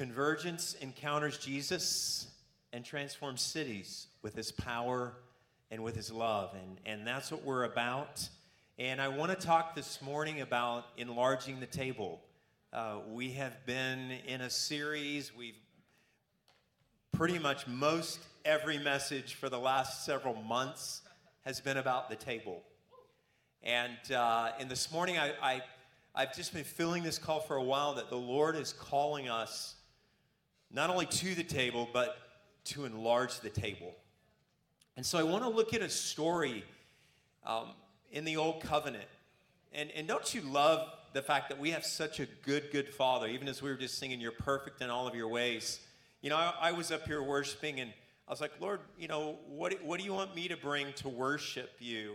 Convergence encounters Jesus and transforms cities with his power and with his love. And, and that's what we're about. And I want to talk this morning about enlarging the table. Uh, we have been in a series, we've pretty much most every message for the last several months has been about the table. And, uh, and this morning, I, I, I've just been feeling this call for a while that the Lord is calling us not only to the table, but to enlarge the table. And so I want to look at a story um, in the Old Covenant. And, and don't you love the fact that we have such a good, good Father, even as we were just singing, You're perfect in all of your ways. You know, I, I was up here worshiping and I was like, Lord, you know, what, what do you want me to bring to worship you?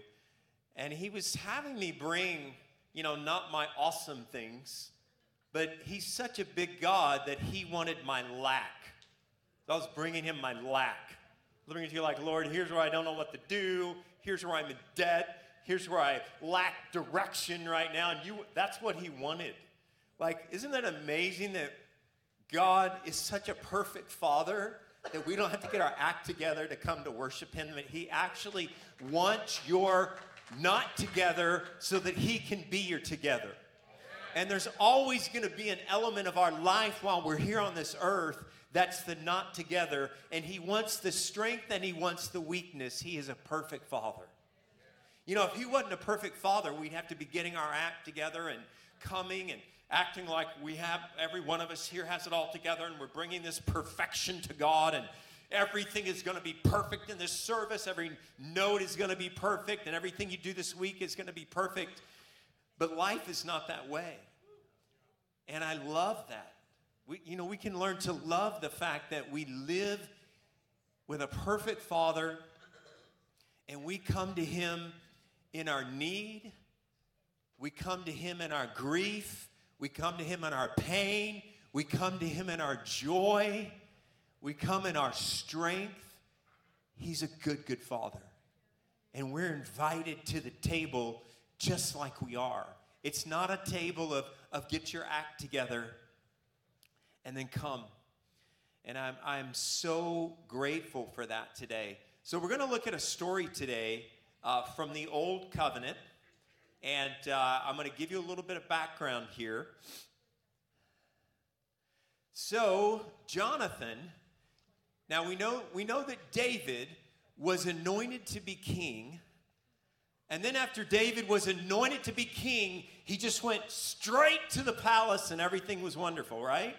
And He was having me bring, you know, not my awesome things, but He's such a big God that He wanted my lack. So I was bringing Him my lack. Looking to you like, Lord, here's where I don't know what to do. Here's where I'm in debt. Here's where I lack direction right now. And you that's what he wanted. Like, isn't that amazing that God is such a perfect father that we don't have to get our act together to come to worship him, that he actually wants your not together so that he can be your together. And there's always going to be an element of our life while we're here on this earth that's the not together. And He wants the strength and He wants the weakness. He is a perfect Father. You know, if He wasn't a perfect Father, we'd have to be getting our act together and coming and acting like we have, every one of us here has it all together and we're bringing this perfection to God and everything is going to be perfect in this service. Every note is going to be perfect and everything you do this week is going to be perfect. But life is not that way. And I love that. We, you know, we can learn to love the fact that we live with a perfect Father and we come to Him in our need, we come to Him in our grief, we come to Him in our pain, we come to Him in our joy, we come in our strength. He's a good, good Father. And we're invited to the table just like we are. It's not a table of, of get your act together and then come. And I'm, I'm so grateful for that today. So, we're going to look at a story today uh, from the Old Covenant. And uh, I'm going to give you a little bit of background here. So, Jonathan, now we know, we know that David was anointed to be king. And then, after David was anointed to be king, he just went straight to the palace and everything was wonderful, right?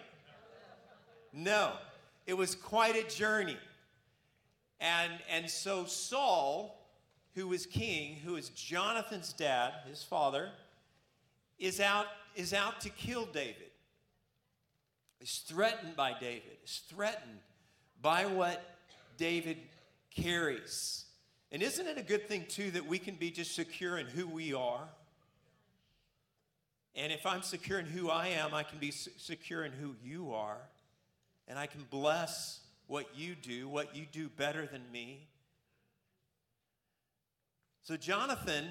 No, it was quite a journey. And, and so Saul, who was king, who is Jonathan's dad, his father, is out, is out to kill David. Is threatened by David, is threatened by what David carries. And isn't it a good thing, too, that we can be just secure in who we are? And if I'm secure in who I am, I can be secure in who you are and I can bless what you do, what you do better than me. So Jonathan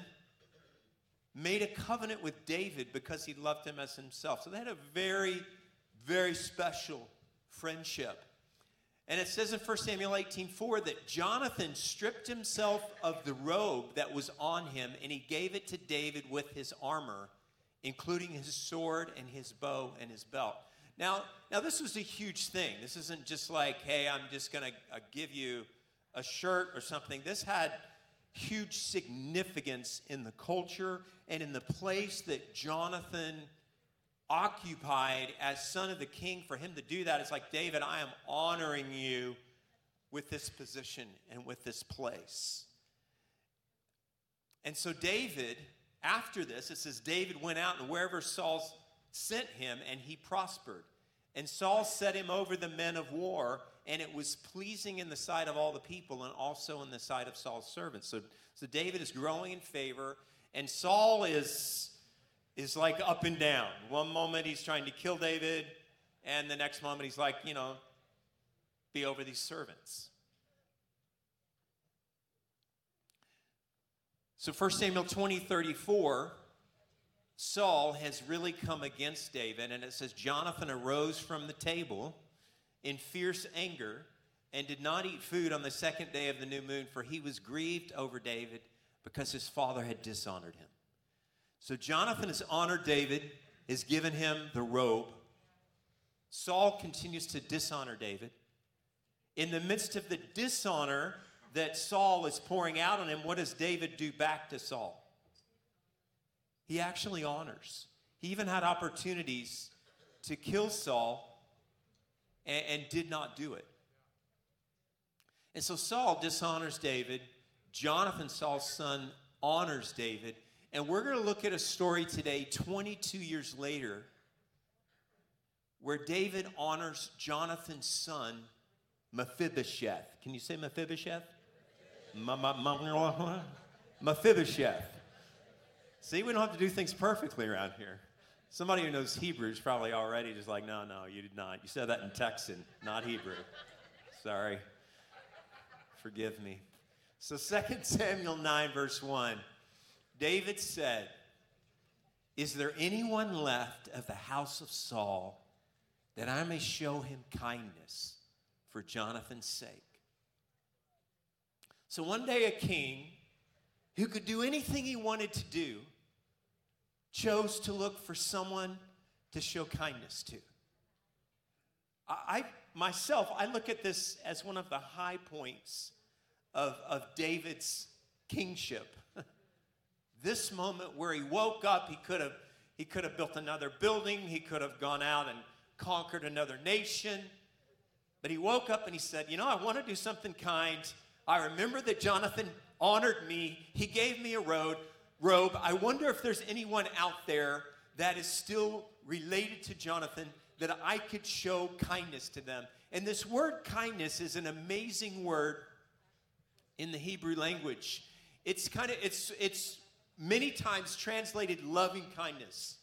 made a covenant with David because he loved him as himself. So they had a very, very special friendship. And it says in 1 Samuel 18:4 that Jonathan stripped himself of the robe that was on him and he gave it to David with his armor, including his sword and his bow and his belt. Now, now this was a huge thing. This isn't just like, hey, I'm just going to uh, give you a shirt or something. This had huge significance in the culture and in the place that Jonathan occupied as son of the king. For him to do that, it's like, David, I am honoring you with this position and with this place. And so, David, after this, it says, David went out and wherever Saul sent him, and he prospered. And Saul set him over the men of war, and it was pleasing in the sight of all the people and also in the sight of Saul's servants. So, so David is growing in favor, and Saul is, is like up and down. One moment he's trying to kill David, and the next moment he's like, you know, be over these servants. So 1 Samuel 20, 34 Saul has really come against David, and it says Jonathan arose from the table in fierce anger and did not eat food on the second day of the new moon, for he was grieved over David because his father had dishonored him. So Jonathan has honored David, has given him the robe. Saul continues to dishonor David. In the midst of the dishonor that Saul is pouring out on him, what does David do back to Saul? He actually honors. He even had opportunities to kill Saul and, and did not do it. And so Saul dishonors David. Jonathan, Saul's son, honors David. And we're going to look at a story today, 22 years later, where David honors Jonathan's son, Mephibosheth. Can you say Mephibosheth? Mephibosheth. See, we don't have to do things perfectly around here. Somebody who knows Hebrew is probably already just like, no, no, you did not. You said that in Texan, not Hebrew. Sorry. Forgive me. So 2 Samuel 9, verse 1, David said, Is there anyone left of the house of Saul that I may show him kindness for Jonathan's sake? So one day a king who could do anything he wanted to do chose to look for someone to show kindness to. I, myself, I look at this as one of the high points of, of David's kingship. This moment where he woke up, he could have he could have built another building, he could have gone out and conquered another nation. But he woke up and he said, You know, I want to do something kind. I remember that Jonathan honored me, he gave me a road robe. I wonder if there's anyone out there that is still related to Jonathan that I could show kindness to them. And this word kindness is an amazing word in the Hebrew language. It's kind of it's it's many times translated loving kindness.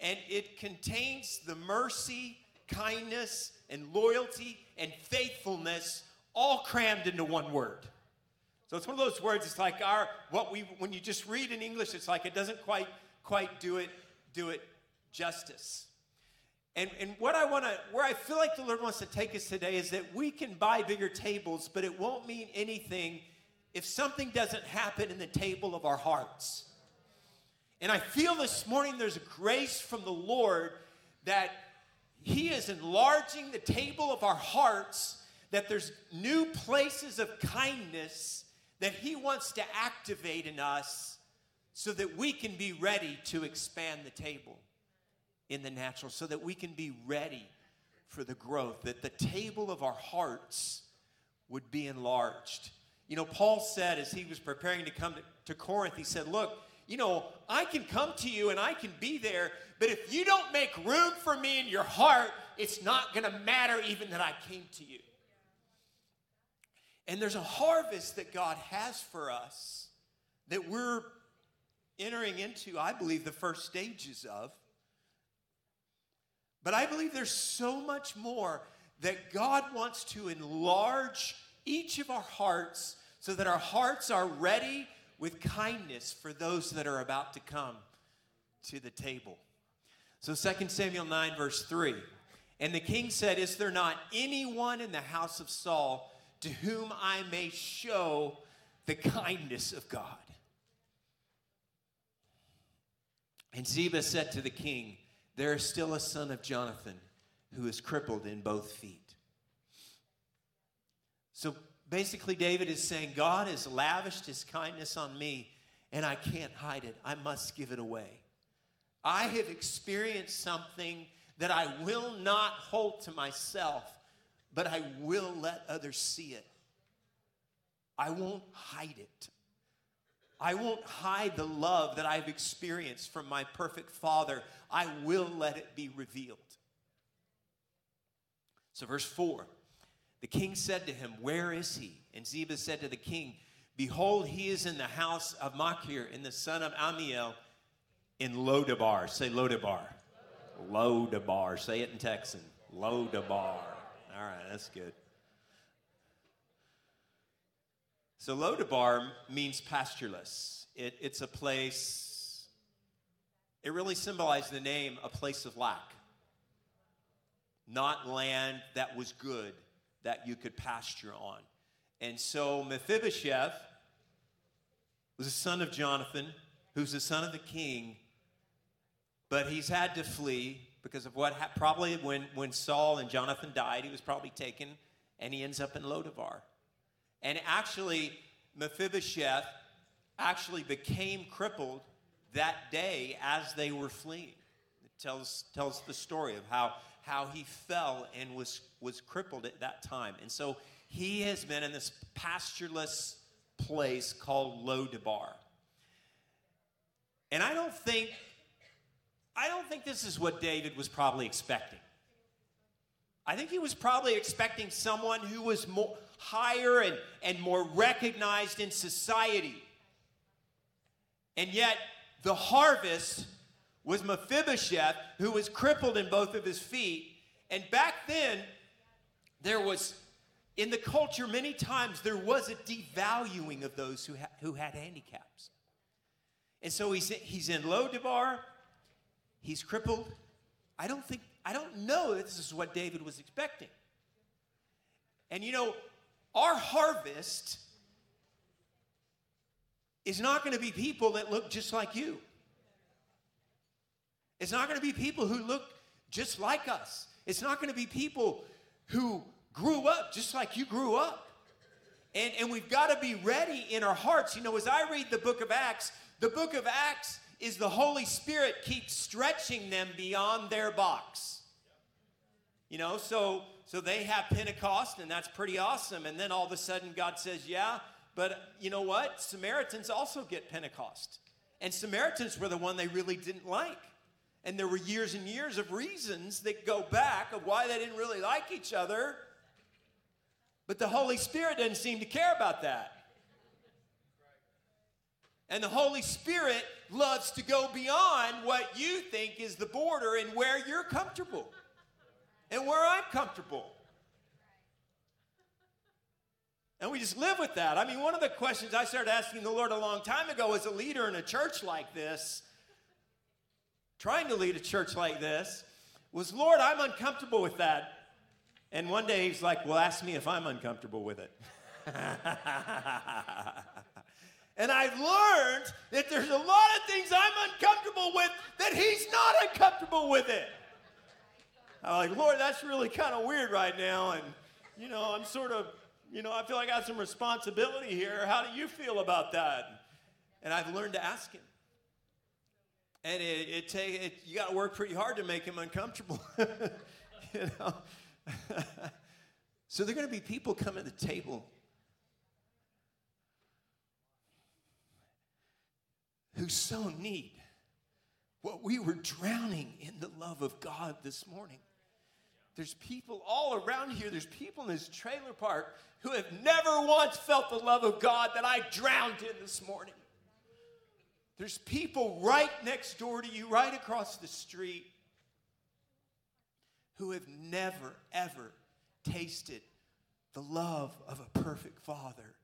And it contains the mercy, kindness, and loyalty and faithfulness all crammed into one word. So it's one of those words. It's like our what we when you just read in English, it's like it doesn't quite quite do it do it justice. And, and what I want to, where I feel like the Lord wants to take us today is that we can buy bigger tables, but it won't mean anything if something doesn't happen in the table of our hearts. And I feel this morning there's a grace from the Lord that He is enlarging the table of our hearts, that there's new places of kindness that He wants to activate in us so that we can be ready to expand the table in the natural, so that we can be ready for the growth, that the table of our hearts would be enlarged. You know, Paul said as he was preparing to come to, to Corinth, he said, Look, you know, I can come to you and I can be there, but if you don't make room for me in your heart, it's not going to matter even that I came to you. And there's a harvest that God has for us that we're entering into, I believe, the first stages of. But I believe there's so much more that God wants to enlarge each of our hearts so that our hearts are ready with kindness for those that are about to come to the table. So 2 Samuel 9, verse 3. And the king said, Is there not anyone in the house of Saul to whom I may show the kindness of God. And Ziba said to the king, There is still a son of Jonathan who is crippled in both feet. So basically, David is saying, God has lavished his kindness on me, and I can't hide it. I must give it away. I have experienced something that I will not hold to myself but I will let others see it. I won't hide it. I won't hide the love that I've experienced from my perfect Father. I will let it be revealed. So, verse 4 the king said to him, Where is he? And Ziba said to the king, Behold, he is in the house of Machir, in the son of Ammiel, in Lodabar. Say Lodabar. Lodabar. Say it in Texan. Lodabar. All right, that's good. So Lodabar means pastureless. It, it's a place, it really symbolizes the name, a place of lack. not land that was good that you could pasture on. And so Mephibosheth was the son of Jonathan, who's the son of the king, but he's had to flee because of what ha- probably when, when Saul and Jonathan died, he was probably taken and he ends up in Lodabar. And actually, Mephibosheth actually became crippled that day as they were fleeing. It tells, tells the story of how, how he fell and was, was crippled at that time. And so he has been in this pastureless place called Lodabar. And I don't think I don't think this is what David was probably expecting. I think he was probably expecting someone who was more higher and, and more recognized in society. And yet, the harvest was Mephibosheth, who was crippled in both of his feet. And back then, there was, in the culture, many times there was a devaluing of those who, ha- who had handicaps. And so he's, he's in Lodabar, he's crippled. I don't think, I don't know that this is what David was expecting. And you know, our harvest is not going to be people that look just like you. It's not going to be people who look just like us. It's not going to be people who grew up just like you grew up. And, and we've got to be ready in our hearts. You know, as I read the book of Acts, the book of Acts is the Holy Spirit keeps stretching them beyond their box. You know, so so they have Pentecost and that's pretty awesome and then all of a sudden God says, "Yeah, but you know what? Samaritans also get Pentecost." And Samaritans were the one they really didn't like. And there were years and years of reasons that go back of why they didn't really like each other. But the Holy Spirit doesn't seem to care about that. And the Holy Spirit loves to go beyond what you think is the border and where you're comfortable and where I'm comfortable. And we just live with that. I mean, one of the questions I started asking the Lord a long time ago as a leader in a church like this trying to lead a church like this was, Lord, I'm uncomfortable with that. And one day he's like, Well, ask me if I'm uncomfortable with it. and I've learned that there's a lot of things I'm uncomfortable with that he's not uncomfortable with it. I'm like, Lord, that's really kind of weird right now. And, you know, I'm sort of, you know, I feel like I have some responsibility here. How do you feel about that? And I've learned to ask him and it, it take it, you got to work pretty hard to make him uncomfortable you know? So there are going to be people coming to the table who so need what we were drowning in the love of god this morning. There's people all around here there's people in this trailer park who have never once felt the love of god that i drowned in this morning there's people right next door to you, right across the street, who have never, ever tasted the love of a perfect Father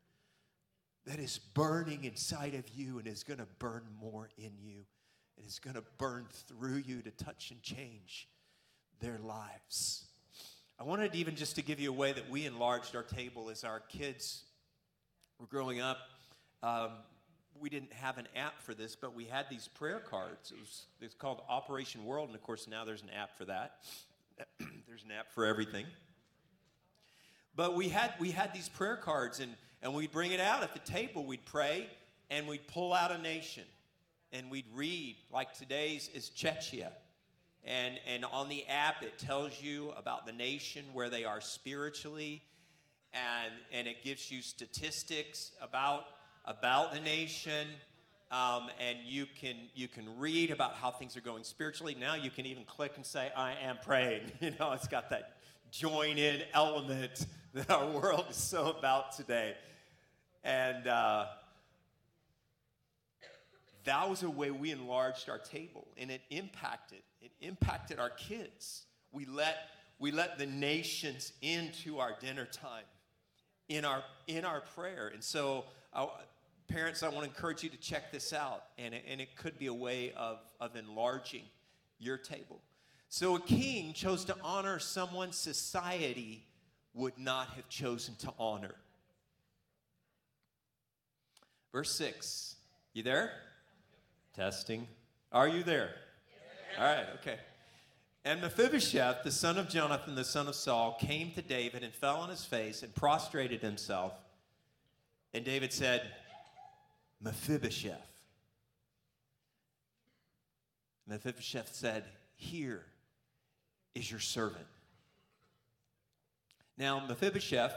that is burning inside of you and is going to burn more in you and is going to burn through you to touch and change their lives. I wanted even just to give you a way that we enlarged our table as our kids were growing up. Um, we didn't have an app for this, but we had these prayer cards. It was it's called Operation World, and of course now there's an app for that. there's an app for everything. But we had we had these prayer cards, and and we'd bring it out at the table. We'd pray, and we'd pull out a nation, and we'd read. Like today's is Czechia, and and on the app it tells you about the nation where they are spiritually, and and it gives you statistics about about the nation. Um, and you can you can read about how things are going spiritually. Now you can even click and say, "I am praying." You know, it's got that join-in element that our world is so about today, and uh, that was a way we enlarged our table, and it impacted it impacted our kids. We let we let the nations into our dinner time in our in our prayer, and so. Uh, parents, I want to encourage you to check this out, and it, and it could be a way of, of enlarging your table. So a king chose to honor someone society would not have chosen to honor. Verse 6. You there? Testing. Are you there? All right, okay. And Mephibosheth, the son of Jonathan, the son of Saul, came to David and fell on his face and prostrated himself. And David said, Mephibosheth. Mephibosheth said, Here is your servant. Now, Mephibosheth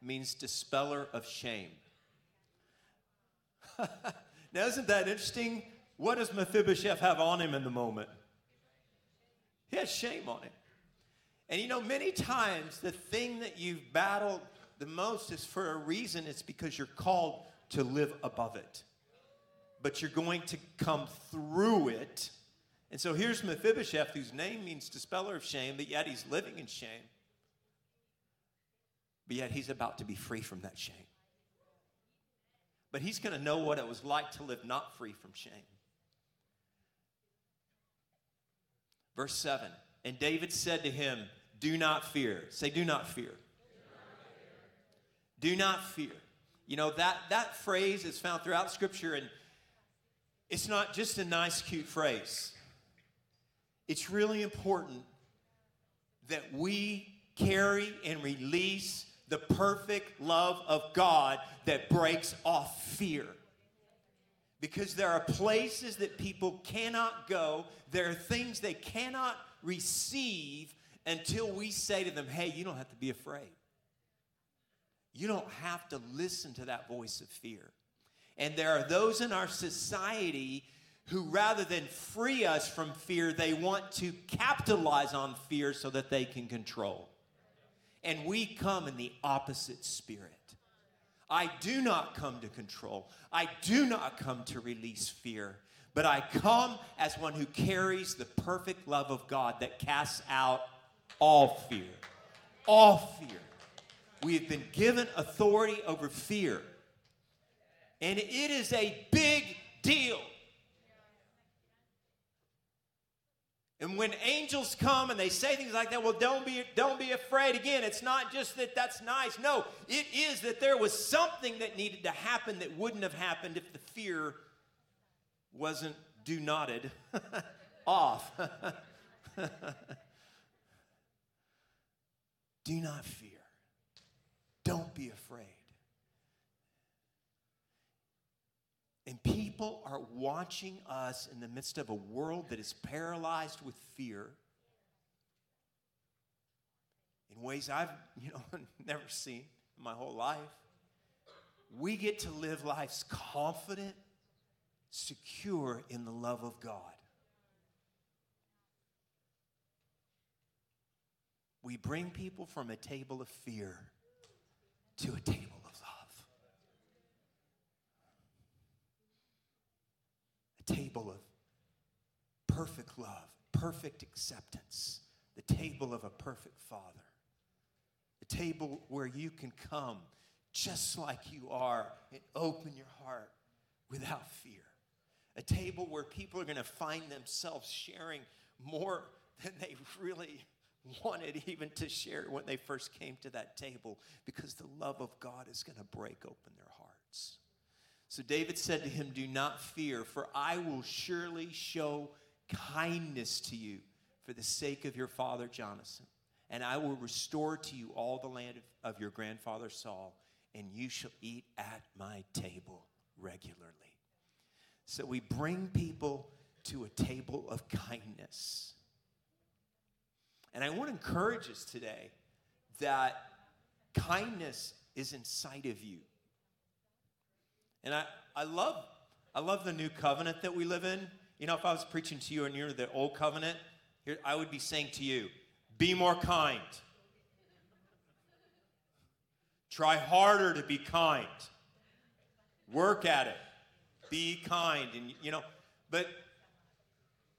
means dispeller of shame. now, isn't that interesting? What does Mephibosheth have on him in the moment? He has shame on him. And you know, many times the thing that you've battled the most is for a reason. It's because you're called to live above it. But you're going to come through it. And so here's Mephibosheth, whose name means dispeller of shame, but yet he's living in shame. But yet he's about to be free from that shame. But he's going to know what it was like to live not free from shame. Verse 7 And David said to him, Do not fear. Say, Do not fear. Do not fear. You know, that, that phrase is found throughout Scripture, and it's not just a nice, cute phrase. It's really important that we carry and release the perfect love of God that breaks off fear. Because there are places that people cannot go, there are things they cannot receive until we say to them, hey, you don't have to be afraid. You don't have to listen to that voice of fear. And there are those in our society who, rather than free us from fear, they want to capitalize on fear so that they can control. And we come in the opposite spirit. I do not come to control. I do not come to release fear, but I come as one who carries the perfect love of God that casts out all fear. All fear. We have been given authority over fear. And it is a big deal. And when angels come and they say things like that, well, don't be, don't be afraid. Again, it's not just that that's nice. No, it is that there was something that needed to happen that wouldn't have happened if the fear wasn't do noted off. do not fear. Don't be afraid. And people are watching us in the midst of a world that is paralyzed with fear in ways I've, you know, never seen in my whole life. We get to live lives confident, secure in the love of God. We bring people from a table of fear to a table of love, a table of perfect love, perfect acceptance, the table of a perfect father, the table where you can come just like you are and open your heart without fear, a table where people are going to find themselves sharing more than they really wanted even to share when they first came to that table because the love of God is going to break open their hearts. So David said to him, Do not fear, for I will surely show kindness to you for the sake of your father Jonathan. And I will restore to you all the land of, of your grandfather Saul, and you shall eat at my table regularly. So we bring people to a table of kindness. And I want to encourage us today that kindness is inside of you. And I, I love I love the new covenant that we live in. You know, if I was preaching to you and you're the old covenant, here, I would be saying to you, be more kind. Try harder to be kind. Work at it. Be kind. And, you know, but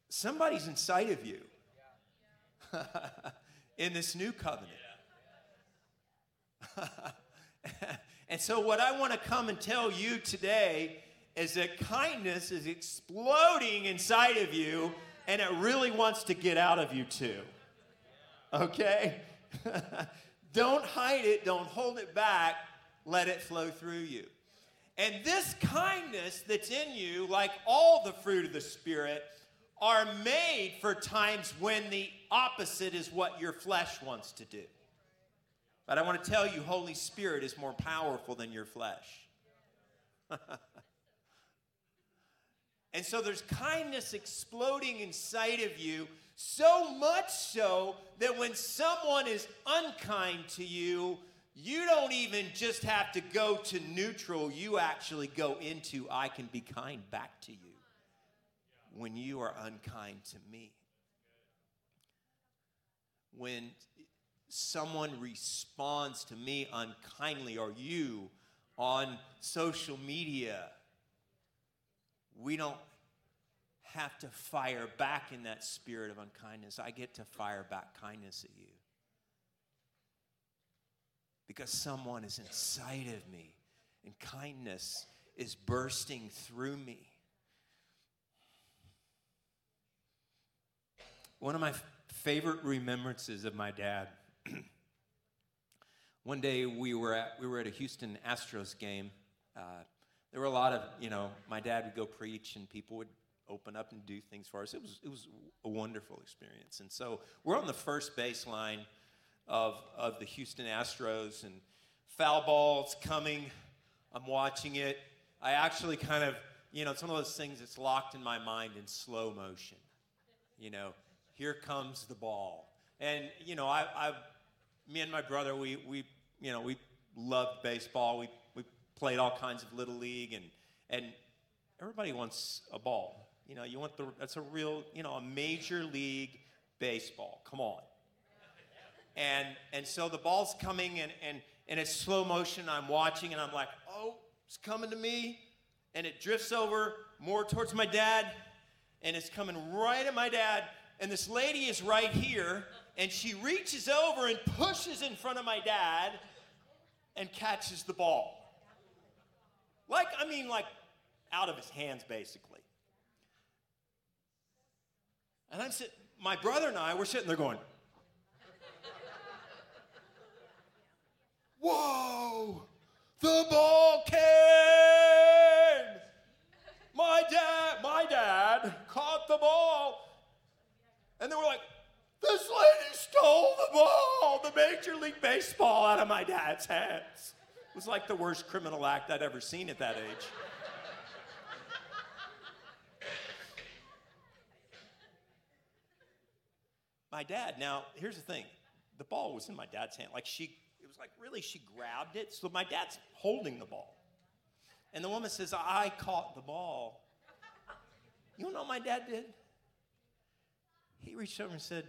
somebody's inside of you in this new covenant. And so, what I want to come and tell you today is that kindness is exploding inside of you and it really wants to get out of you too. Okay? don't hide it, don't hold it back, let it flow through you. And this kindness that's in you, like all the fruit of the Spirit, are made for times when the opposite is what your flesh wants to do. But I want to tell you, Holy Spirit is more powerful than your flesh. and so there's kindness exploding inside of you, so much so that when someone is unkind to you, you don't even just have to go to neutral, you actually go into, I can be kind back to you when you are unkind to me. When someone responds to me unkindly or you on social media, we don't have to fire back in that spirit of unkindness. I get to fire back kindness at you. Because someone is inside of me and kindness is bursting through me. One of my favorite remembrances of my dad. One day we were at we were at a Houston Astros game. Uh, there were a lot of you know my dad would go preach and people would open up and do things for us. It was it was a wonderful experience. And so we're on the first baseline of of the Houston Astros and foul balls coming. I'm watching it. I actually kind of you know it's one of those things that's locked in my mind in slow motion. You know, here comes the ball. And, you know, I, I me and my brother, we, we, you know, we loved baseball. We, we played all kinds of little league and, and everybody wants a ball. You know, you want the, that's a real, you know, a major league baseball. Come on. And, and so the ball's coming and, and, and it's slow motion. I'm watching and I'm like, oh, it's coming to me. And it drifts over more towards my dad and it's coming right at my dad and this lady is right here, and she reaches over and pushes in front of my dad and catches the ball. Like, I mean, like out of his hands, basically. And I'm sitting, my brother and I, we're sitting there going, Whoa, the ball came! My dad, my dad caught the ball and they were like, this lady stole the ball, the Major League Baseball, out of my dad's hands. It was like the worst criminal act I'd ever seen at that age. my dad, now, here's the thing the ball was in my dad's hand. Like, she, it was like, really, she grabbed it. So my dad's holding the ball. And the woman says, I caught the ball. You know what my dad did? He reached over and said,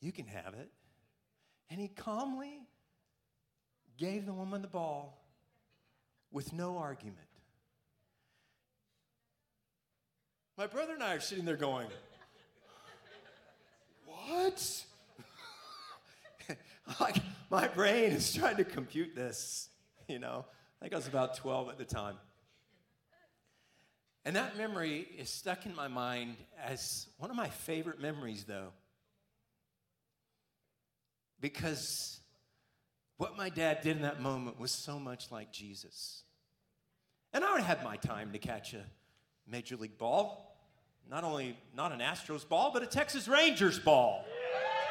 You can have it. And he calmly gave the woman the ball with no argument. My brother and I are sitting there going, What? like, my brain is trying to compute this, you know. I think I was about 12 at the time. And that memory is stuck in my mind as one of my favorite memories, though. Because what my dad did in that moment was so much like Jesus. And I would have my time to catch a major league ball. Not only not an Astros ball, but a Texas Rangers ball.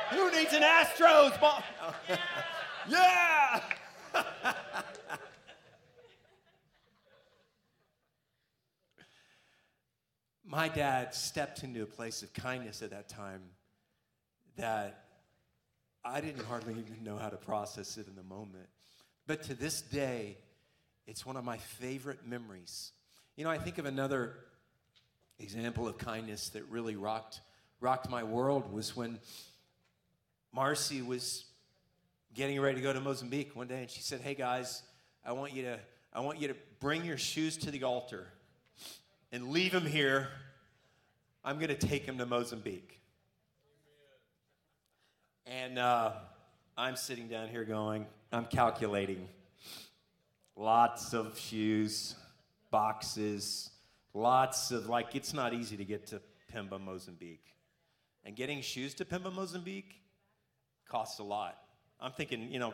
Who needs an Astros ball? yeah! my dad stepped into a place of kindness at that time that I didn't hardly even know how to process it in the moment. But to this day, it's one of my favorite memories. You know, I think of another example of kindness that really rocked, rocked my world was when Marcy was getting ready to go to Mozambique one day and she said, Hey guys, I want you to, I want you to bring your shoes to the altar and leave them here. I'm going to take him to Mozambique. And uh, I'm sitting down here going, I'm calculating. Lots of shoes, boxes, lots of, like, it's not easy to get to Pemba, Mozambique. And getting shoes to Pemba, Mozambique costs a lot. I'm thinking, you know,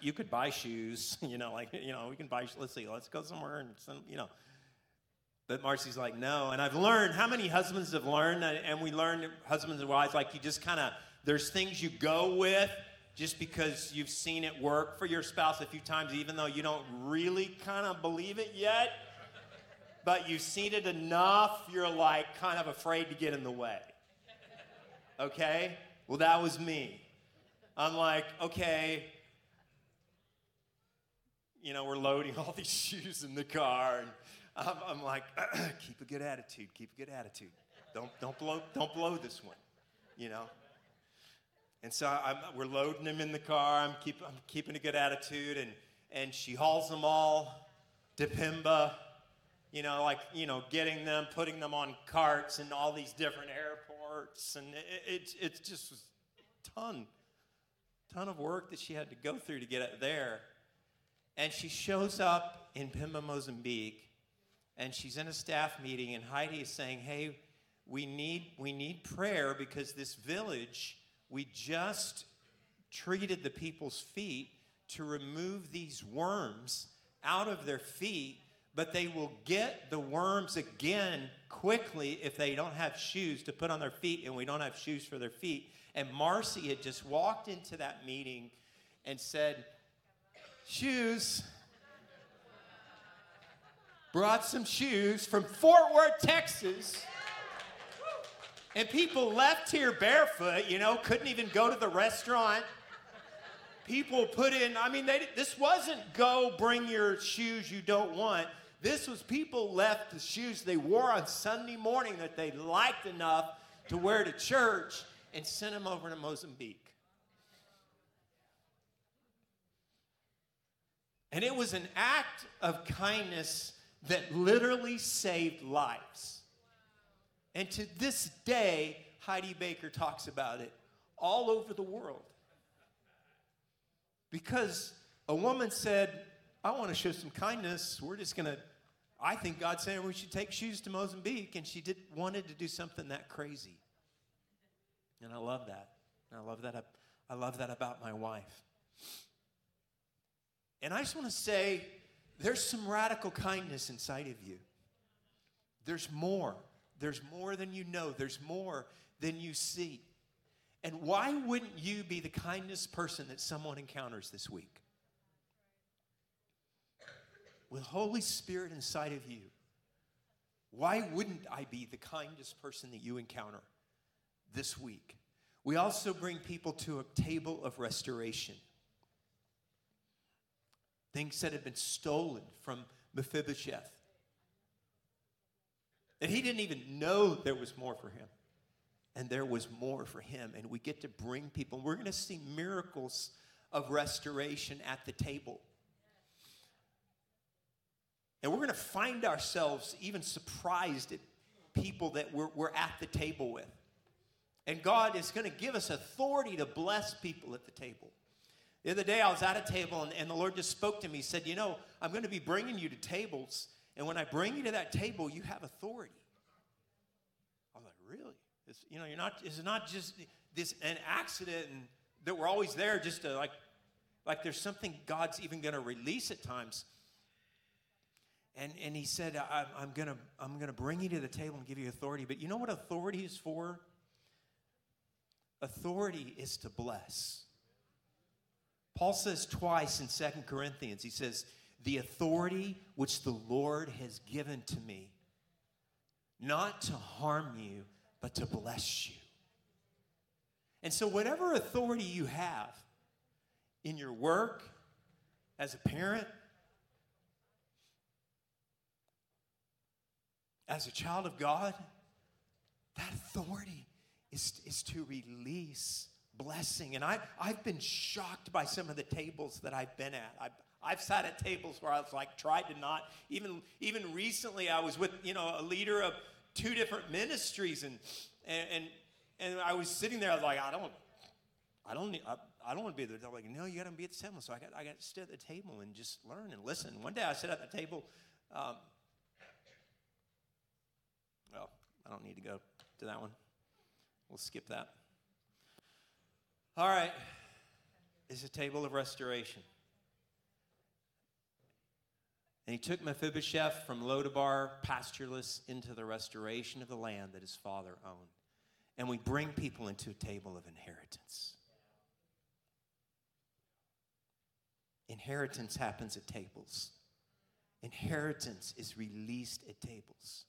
you could buy shoes, you know, like, you know, we can buy, let's see, let's go somewhere and, some, you know. But Marcy's like, no. And I've learned, how many husbands have learned, and we learn, husbands and wives, like you just kind of, there's things you go with just because you've seen it work for your spouse a few times, even though you don't really kind of believe it yet. But you've seen it enough, you're like kind of afraid to get in the way. Okay? Well, that was me. I'm like, okay, you know, we're loading all these shoes in the car, and I'm, I'm like, keep a good attitude, keep a good attitude. Don't, don't, blow, don't blow this one, you know? And so I'm, we're loading them in the car. I'm, keep, I'm keeping a good attitude, and, and she hauls them all to Pemba, you know, like, you know, getting them, putting them on carts in all these different airports. And it, it, it just was a ton, ton of work that she had to go through to get it there. And she shows up in Pemba, Mozambique, and she's in a staff meeting, and Heidi is saying, Hey, we need, we need prayer because this village we just treated the people's feet to remove these worms out of their feet, but they will get the worms again quickly if they don't have shoes to put on their feet and we don't have shoes for their feet. And Marcy had just walked into that meeting and said, Shoes. Brought some shoes from Fort Worth, Texas and people left here barefoot, you know, couldn't even go to the restaurant. People put in, I mean, they, this wasn't go bring your shoes you don't want. This was people left the shoes they wore on Sunday morning that they liked enough to wear to church and sent them over to Mozambique. And it was an act of kindness that literally saved lives. And to this day, Heidi Baker talks about it all over the world. Because a woman said, I want to show some kindness. We're just going to, I think God's saying we should take shoes to Mozambique. And she did, wanted to do something that crazy. And I love that. And I love that. I love that about my wife. And I just want to say there's some radical kindness inside of you. There's more. There's more than you know, there's more than you see. And why wouldn't you be the kindest person that someone encounters this week? With Holy Spirit inside of you, why wouldn't I be the kindest person that you encounter this week? We also bring people to a table of restoration. Things that have been stolen from Mephibosheth. And he didn't even know there was more for him. And there was more for him. And we get to bring people. We're going to see miracles of restoration at the table. And we're going to find ourselves even surprised at people that we're, we're at the table with. And God is going to give us authority to bless people at the table. The other day, I was at a table, and, and the Lord just spoke to me. He said, You know, I'm going to be bringing you to tables and when I bring you to that table, you have authority. I was like, really? It's, you know, you're not, it's not just this an accident and that we're always there just to like, like there's something God's even going to release at times. And, and he said, I'm, I'm going to I'm gonna bring you to the table and give you authority. But you know what authority is for? Authority is to bless. Paul says twice in Second Corinthians, he says, the authority which the Lord has given to me, not to harm you, but to bless you. And so, whatever authority you have in your work, as a parent, as a child of God, that authority is, is to release blessing. And I, I've been shocked by some of the tables that I've been at. I've, I've sat at tables where I was like, tried to not. Even even recently, I was with you know a leader of two different ministries, and and and, I was sitting there. I was like, I don't, I don't need. I, I don't want to be there. They're like, no, you got to be at the table. So I got, I got to sit at the table and just learn and listen. One day I sat at the table. Um, well, I don't need to go to that one. We'll skip that. All right. It's a table of restoration. And he took Mephibosheth from Lodabar, pastureless, into the restoration of the land that his father owned. And we bring people into a table of inheritance. Inheritance happens at tables. Inheritance is released at tables.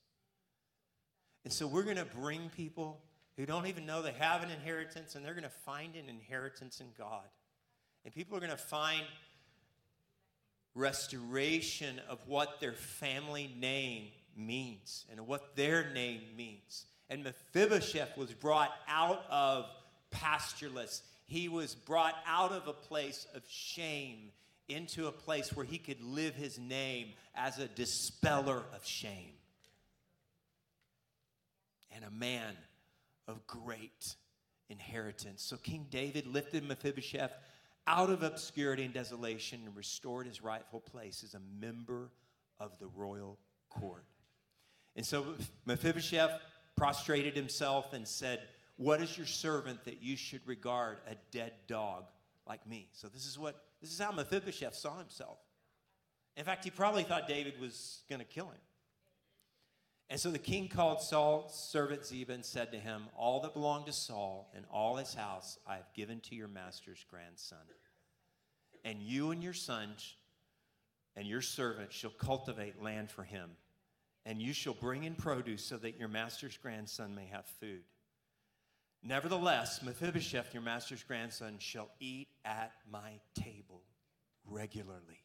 And so we're going to bring people who don't even know they have an inheritance, and they're going to find an inheritance in God. And people are going to find restoration of what their family name means and what their name means. And Mephibosheth was brought out of pastureless. He was brought out of a place of shame into a place where he could live his name as a dispeller of shame and a man of great inheritance. So King David lifted Mephibosheth out of obscurity and desolation and restored his rightful place as a member of the royal court. And so Mephibosheth prostrated himself and said, What is your servant that you should regard a dead dog like me? So this is what this is how Mephibosheth saw himself. In fact, he probably thought David was going to kill him. And so the king called Saul's servant Ziba and said to him, All that belonged to Saul and all his house I have given to your master's grandson. And you and your sons and your servants shall cultivate land for him, and you shall bring in produce so that your master's grandson may have food. Nevertheless, Mephibosheth, your master's grandson, shall eat at my table regularly.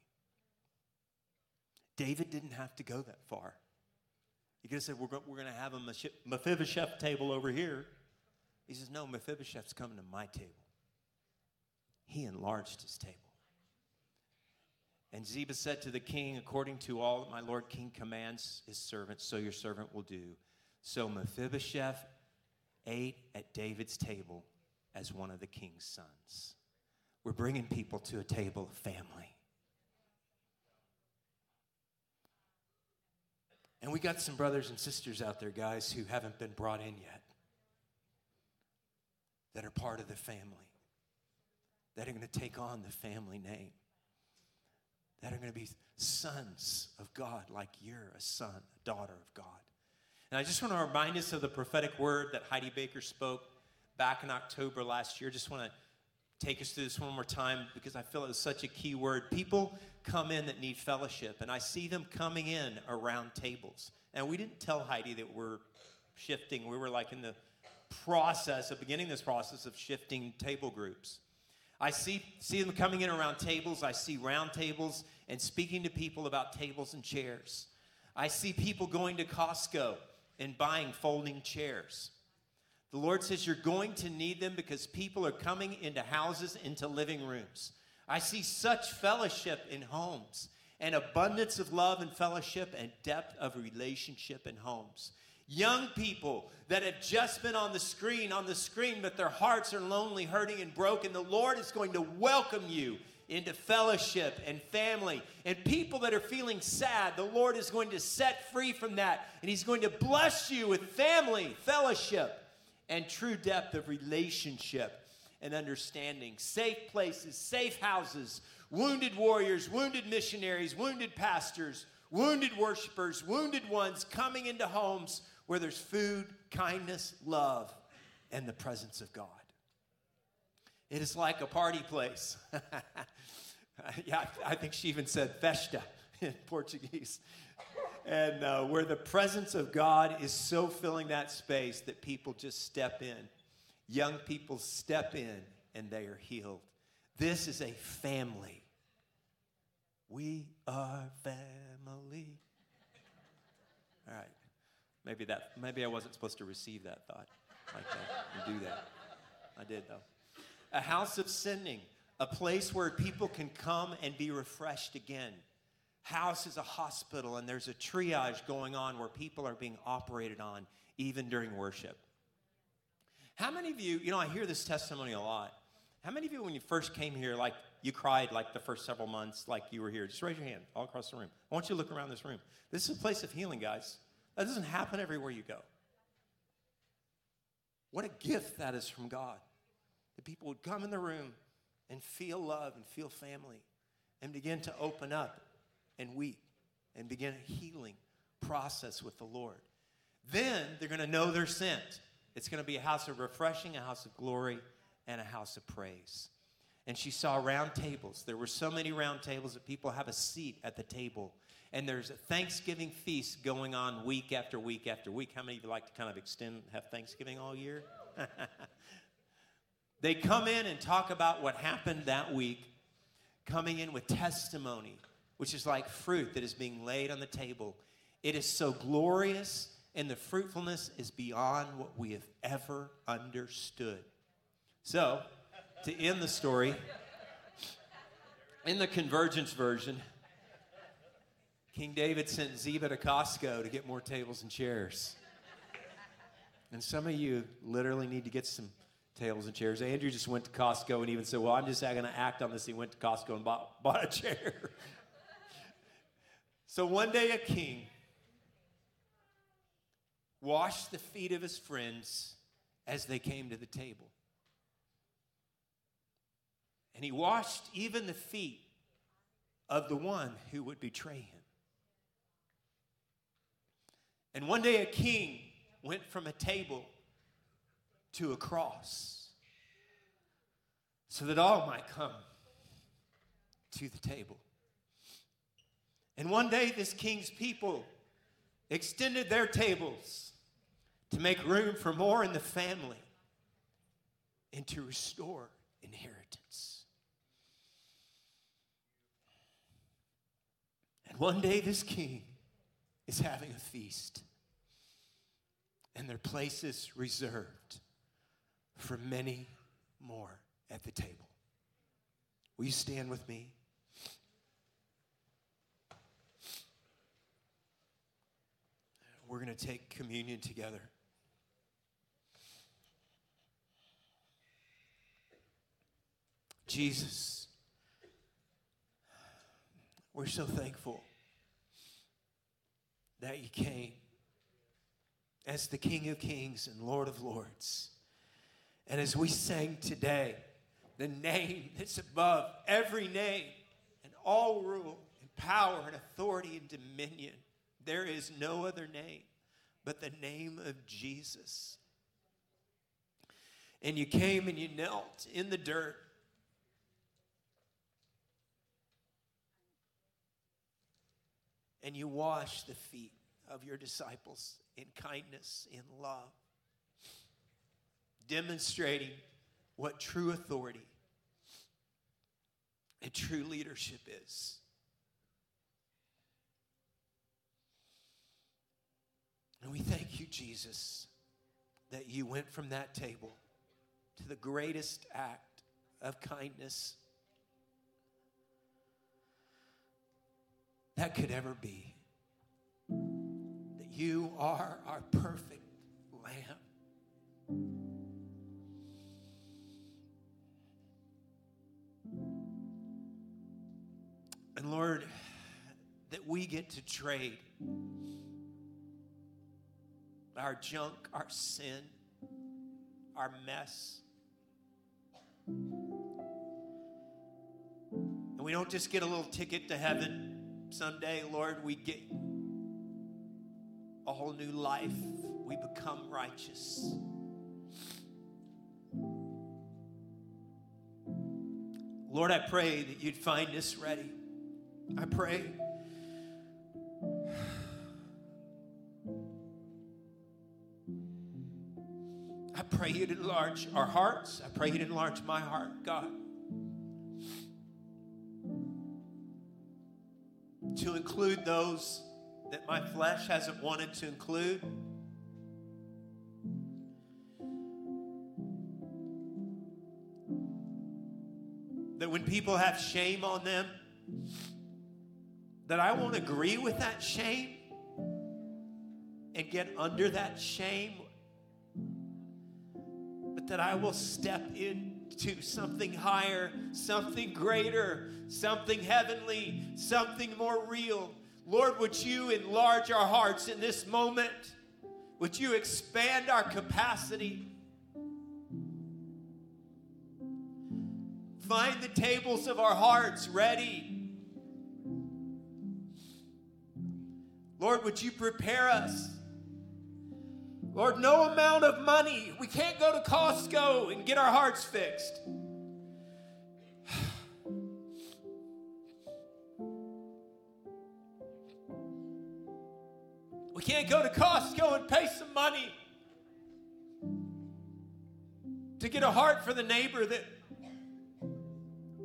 David didn't have to go that far. You could have said, We're, we're going to have a Mephibosheth table over here. He says, No, Mephibosheth's coming to my table. He enlarged his table. And Ziba said to the king, According to all that my lord king commands his servant, so your servant will do. So Mephibosheth ate at David's table as one of the king's sons. We're bringing people to a table of family. And we got some brothers and sisters out there, guys, who haven't been brought in yet, that are part of the family, that are going to take on the family name, that are going to be sons of God, like you're a son, a daughter of God. And I just want to remind us of the prophetic word that Heidi Baker spoke back in October last year. Just want to take us through this one more time because I feel it was such a key word. People come in that need fellowship, and I see them coming in around tables. And we didn't tell Heidi that we're shifting. We were like in the process of beginning this process of shifting table groups. I see, see them coming in around tables. I see round tables and speaking to people about tables and chairs. I see people going to Costco and buying folding chairs. The Lord says you're going to need them because people are coming into houses, into living rooms. I see such fellowship in homes and abundance of love and fellowship and depth of relationship in homes. Young people that have just been on the screen, on the screen, but their hearts are lonely, hurting, and broken. The Lord is going to welcome you into fellowship and family. And people that are feeling sad, the Lord is going to set free from that. And He's going to bless you with family, fellowship, and true depth of relationship and understanding. Safe places, safe houses, wounded warriors, wounded missionaries, wounded pastors, wounded worshipers, wounded ones coming into homes where there's food, kindness, love, and the presence of God. It is like a party place. yeah, I think she even said festa in Portuguese. And uh, where the presence of God is so filling that space that people just step in. Young people step in and they are healed. This is a family. We are family. All right. Maybe that maybe I wasn't supposed to receive that thought like that and do that. I did though a house of sending, a place where people can come and be refreshed again. House is a hospital, and there's a triage going on where people are being operated on even during worship. How many of you, you know, I hear this testimony a lot. How many of you, when you first came here, like you cried like the first several months, like you were here? Just raise your hand all across the room. I want you to look around this room. This is a place of healing, guys. That doesn't happen everywhere you go. What a gift that is from God. That people would come in the room and feel love and feel family and begin to open up and weep and begin a healing process with the Lord. Then they're going to know they're sent. It's going to be a house of refreshing, a house of glory, and a house of praise. And she saw round tables. There were so many round tables that people have a seat at the table. And there's a Thanksgiving feast going on week after week after week. How many of you like to kind of extend, have Thanksgiving all year? they come in and talk about what happened that week, coming in with testimony, which is like fruit that is being laid on the table. It is so glorious, and the fruitfulness is beyond what we have ever understood. So, to end the story, in the Convergence version, King David sent Ziba to Costco to get more tables and chairs. And some of you literally need to get some tables and chairs. Andrew just went to Costco and even said, Well, I'm just going to act on this. He went to Costco and bought, bought a chair. so one day, a king washed the feet of his friends as they came to the table. And he washed even the feet of the one who would betray him. And one day, a king went from a table to a cross so that all might come to the table. And one day, this king's people extended their tables to make room for more in the family and to restore inheritance. And one day, this king is having a feast, and their places reserved for many more at the table. Will you stand with me? We're going to take communion together. Jesus, we're so thankful that you came as the King of Kings and Lord of Lords. And as we sang today, the name that's above every name and all rule and power and authority and dominion, there is no other name but the name of Jesus. And you came and you knelt in the dirt. And you wash the feet of your disciples in kindness, in love, demonstrating what true authority and true leadership is. And we thank you, Jesus, that you went from that table to the greatest act of kindness that could ever be. That you are our perfect Lamb. And Lord, that we get to trade our junk, our sin, our mess. And we don't just get a little ticket to heaven someday, Lord, we get a whole new life. We become righteous. Lord, I pray that you'd find us ready. I pray. I pray you'd enlarge our hearts. I pray you'd enlarge my heart, God. Include those that my flesh hasn't wanted to include. That when people have shame on them, that I won't agree with that shame and get under that shame, but that I will step to something higher, something greater, something heavenly, something more real. Lord, would you enlarge our hearts in this moment? Would you expand our capacity? Find the tables of our hearts ready. Lord, would you prepare us? Lord, no amount of money. We can't go to Costco and get our hearts fixed. We can't go to Costco and pay some money to get a heart for the neighbor that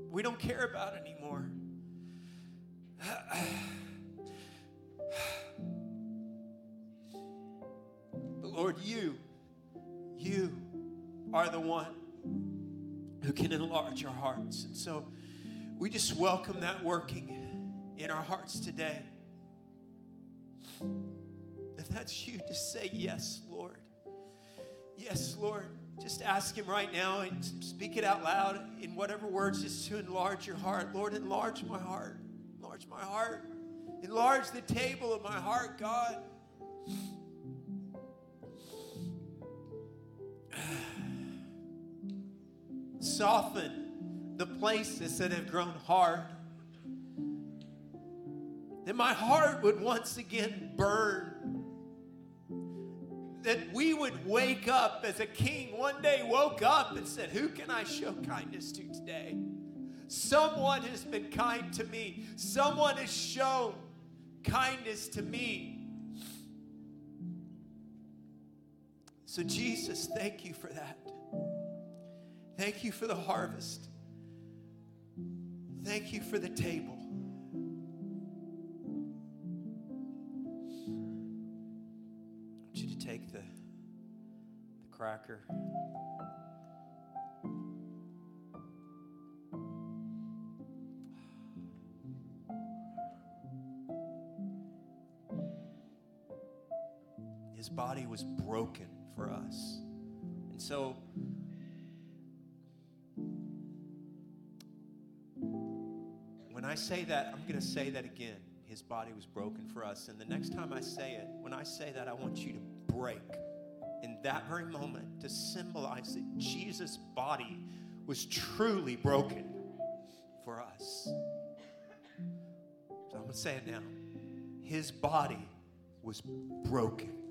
we don't care about anymore. Lord, you, you are the one who can enlarge our hearts. And so we just welcome that working in our hearts today. If that's you, just say, Yes, Lord. Yes, Lord. Just ask Him right now and speak it out loud in whatever words, just to enlarge your heart. Lord, enlarge my heart. Enlarge my heart. Enlarge the table of my heart, God. Soften the places that have grown hard. That my heart would once again burn that we would wake up as a king one day woke up and said, Who can I show kindness to today? Someone has been kind to me, someone has shown kindness to me. So, Jesus, thank you for that. Thank you for the harvest. Thank you for the table. I want you to take the, the cracker. His body was broken for us. And so, when I say that, I'm going to say that again. His body was broken for us. And the next time I say it, when I say that, I want you to break in that very moment to symbolize that Jesus' body was truly broken for us. So I'm going to say it now. His body was broken.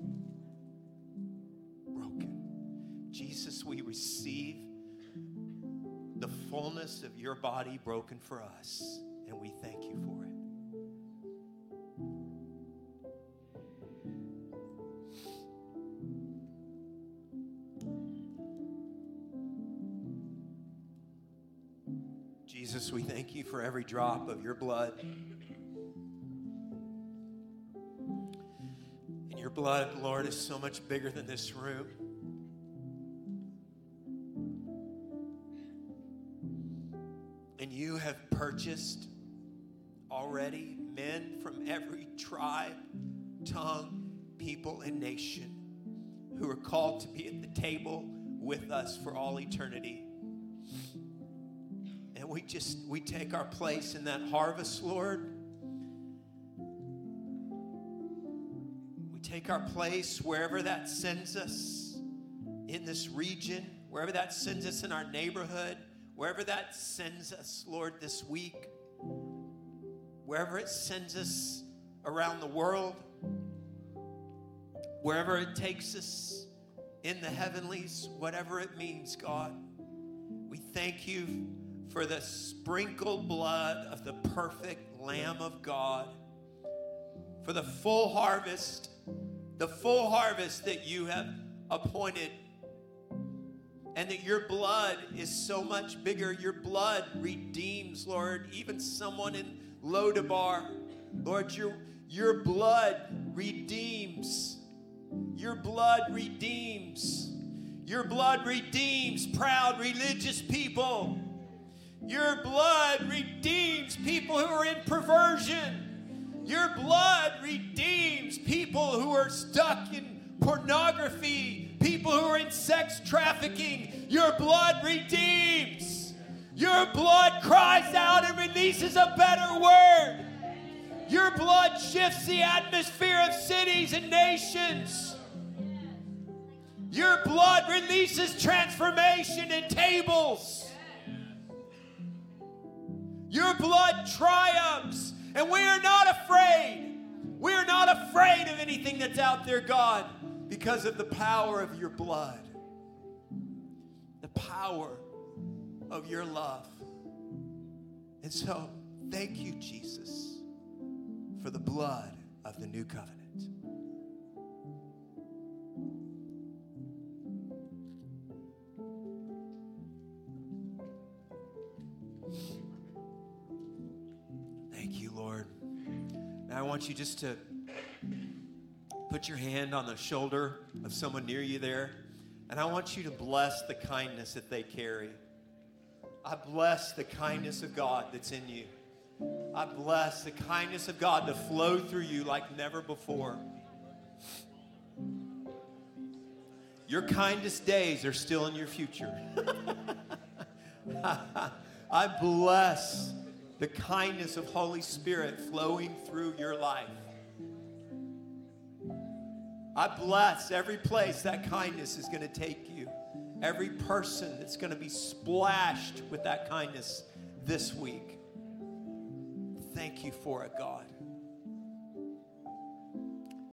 Fullness of your body broken for us, and we thank you for it. Jesus, we thank you for every drop of your blood. And your blood, Lord, is so much bigger than this room. Purchased already men from every tribe, tongue, people, and nation who are called to be at the table with us for all eternity And we just we take our place in that harvest, Lord. We take our place wherever that sends us in this region, wherever that sends us in our neighborhood, wherever that sends us, Lord, this week, wherever it sends us around the world, wherever it takes us in the heavenlies, whatever it means, God. We thank you for the sprinkled blood of the perfect Lamb of God, for the full harvest, the full harvest that you have appointed. And that your blood is so much bigger. Your blood redeems, Lord, even someone in Lodabar. Lord, your, your blood redeems. Your blood redeems. Your blood redeems proud religious people. Your blood redeems people who are in perversion. Your blood redeems people who are stuck in pornography, people who are in sex trafficking. Your blood redeems. Your blood cries out and releases a better word. Your blood shifts the atmosphere of cities and nations. Your blood releases transformation in tables. Your blood triumphs, and we are not afraid. We are not afraid of anything that's out there, God, because of the power of your blood, the power of your love. And so, thank you, Jesus, for the blood of the new covenant. Thank you, Lord. Now, I want you just to put your hand on the shoulder of someone near you there, and I want you to bless the kindness that they carry. I bless the kindness of God that's in you. I bless the kindness of God to flow through you like never before. Your kindest days are still in your future. I bless the kindness of Holy Spirit flowing through your life. I bless every place that kindness is going to take you, every person that's going to be splashed with that kindness this week. Thank you for it, God.